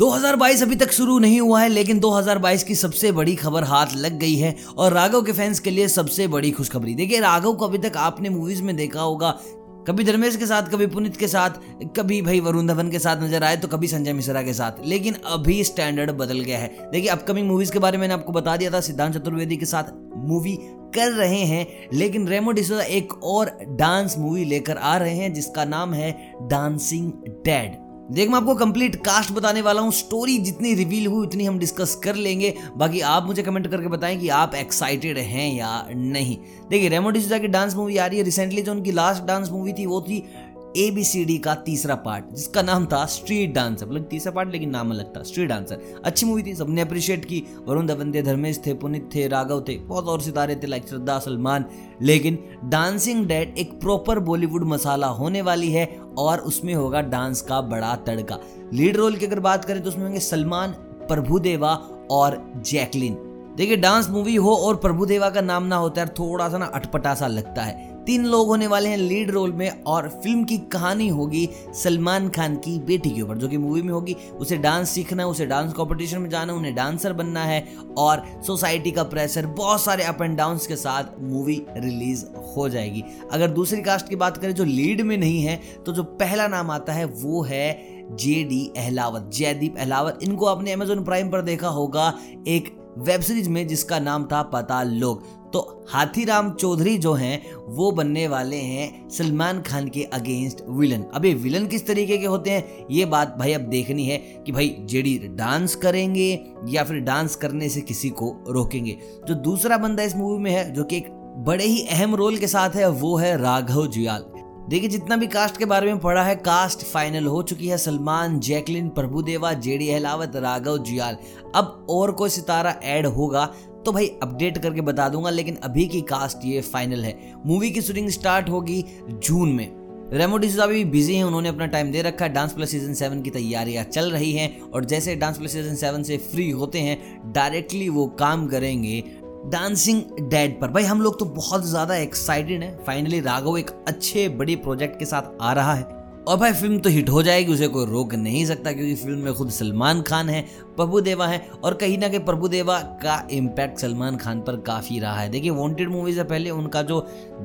2022 अभी तक शुरू नहीं हुआ है, लेकिन 2022 की सबसे बड़ी खबर हाथ लग गई है और राघव के फैंस के लिए सबसे बड़ी खुशखबरी। देखिए, राघव को अभी तक आपने मूवीज़ में देखा होगा। कभी धर्मेश के साथ, कभी पुनित के साथ, कभी भाई वरुण धवन के साथ नज़र आए तो कभी संजय मिश्रा के साथ। लेकिन अभी स्टैंडर्ड बदल गया है। देखिए अपकमिंग मूवीज़ के बारे में मैंने आपको बता दिया था, सिद्धांत चतुर्वेदी के साथ मूवी कर रहे हैं, लेकिन रेमो डिसोजा एक और डांस मूवी लेकर आ रहे हैं, जिसका नाम है डांसिंग डैड देख, मैं आपको कंप्लीट कास्ट बताने वाला हूँ। स्टोरी जितनी रिवील हुई, उतनी हम डिस्कस कर लेंगे। बाकी आप मुझे कमेंट करके बताएँ कि आप एक्साइटेड हैं या नहीं। देखिए रेमो डिसूजा की डांस मूवी आ रही है। रिसेंटली जो उनकी लास्ट डांस मूवी थी, वो थी ए बी सी डी का तीसरा पार्ट जिसका नाम था स्ट्रीट डांसर मतलब तीसरा पार्ट लेकिन नाम अलग था स्ट्रीट डांसर अच्छी मूवी थी, सबने अप्रिशिएट की। वरुण धवन थे धर्मेश थे, पुनित थे, राघव थे, बहुत और सितारे थे लाइक श्रद्धा, सलमान। लेकिन डांसिंग डेड एक प्रॉपर बॉलीवुड मसाला होने वाली है, और उसमें होगा डांस का बड़ा तड़का। लीड रोल की अगर बात करें तो उसमें होंगे सलमान, प्रभुदेवा और जैकलिन। देखिए डांस मूवी हो और प्रभुदेवा का नाम ना होता है थोड़ा सा ना अटपटा सा लगता है। तीन लोग होने वाले हैं लीड रोल में और फ़िल्म की कहानी होगी सलमान खान की बेटी के ऊपर, जो कि मूवी में होगी। उसे डांस सीखना है, उसे डांस कंपटीशन में जाना है, उन्हें डांसर बनना है और सोसाइटी का प्रेशर बहुत सारे अप एंड डाउन के साथ मूवी रिलीज़ हो जाएगी। अगर दूसरी कास्ट की बात करें जो लीड में नहीं है तो जो पहला नाम आता है वो है जे डी अहलावत जयदीप अहलावत इनको आपने अमेजोन प्राइम पर देखा होगा, एक वेब सीरीज़ में जिसका नाम था पता लोग। तो हाथीराम चौधरी जो हैं, वो बनने वाले हैं सलमान खान के अगेंस्ट विलन। अबे विलन किस तरीके के होते हैं? ये बात भाई अब देखनी है कि भाई जेडी डांस करेंगे या फिर डांस करने से किसी को रोकेंगे। जो दूसरा बंदा इस मूवी में है, जो कि एक बड़े ही अहम रोल के साथ है, वो है राघव जुयाल। देखिए, जितना भी कास्ट के बारे में पढ़ा है कास्ट फाइनल हो चुकी है सलमान, जैकलिन, प्रभुदेवा, जेडी अहलावत, राघव जियाल। अब और कोई सितारा ऐड होगा तो भाई अपडेट करके बता दूँगा, लेकिन अभी की कास्ट ये फाइनल है। मूवी की शूटिंग स्टार्ट होगी जून में। रेमो डिसूजा भी बिज़ी हैं, उन्होंने अपना टाइम दे रखा है। डांस प्लस सीज़न सेवन की तैयारियाँ चल रही हैं, और जैसे डांस प्लस सीज़न सेवन से फ्री होते हैं डायरेक्टली वो काम करेंगे डांसिंग डेड पर। भाई, हम लोग तो बहुत ज़्यादा एक्साइटेड हैं। फाइनली राघव एक अच्छे, बड़े प्रोजेक्ट के साथ आ रहा है। और भाई फ़िल्म तो हिट हो जाएगी, उसे कोई रोक नहीं सकता क्योंकि फ़िल्म में खुद सलमान खान है प्रभुदेवा है और कहीं ना कहीं प्रभुदेवा का इम्पैक्ट सलमान खान पर काफ़ी रहा है। देखिए वांटेड मूवी से पहले उनका जो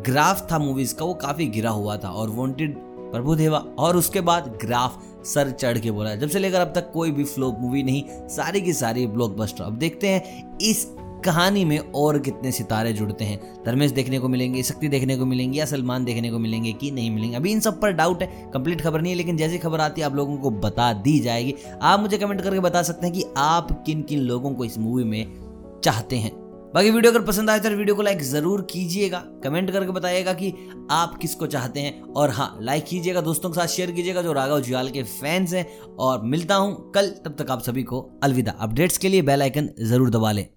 ग्राफ था मूवीज़ का, वो काफ़ी गिरा हुआ था और वांटेड प्रभुदेवा और उसके बाद ग्राफ सर चढ़ के बोला जब से लेकर अब तक कोई भी फ्लोप मूवी नहीं, सारी की सारी ब्लॉकबस्टर अब देखते हैं, इस कहानी में और कितने सितारे जुड़ते हैं। धर्मेश देखने को मिलेंगे, शक्ति देखने को मिलेंगे या सलमान देखने को मिलेंगे कि नहीं मिलेंगे। अभी इन सब पर डाउट है कंप्लीट खबर नहीं है, लेकिन जैसी खबर आती है आप लोगों को बता दी जाएगी। आप मुझे कमेंट करके बता सकते हैं कि आप किन किन लोगों को इस मूवी में चाहते हैं। बाकी वीडियो अगर पसंद आए तो वीडियो को लाइक ज़रूर कीजिएगा। कमेंट करके बताइएगा कि आप किसको चाहते हैं। और हाँ लाइक कीजिएगा, दोस्तों के साथ शेयर कीजिएगा जो राघव जुआल के फैंस हैं। और मिलता हूँ कल, तब तक आप सभी को अलविदा। अपडेट्स के लिए बेल आइकन ज़रूर दबा लें।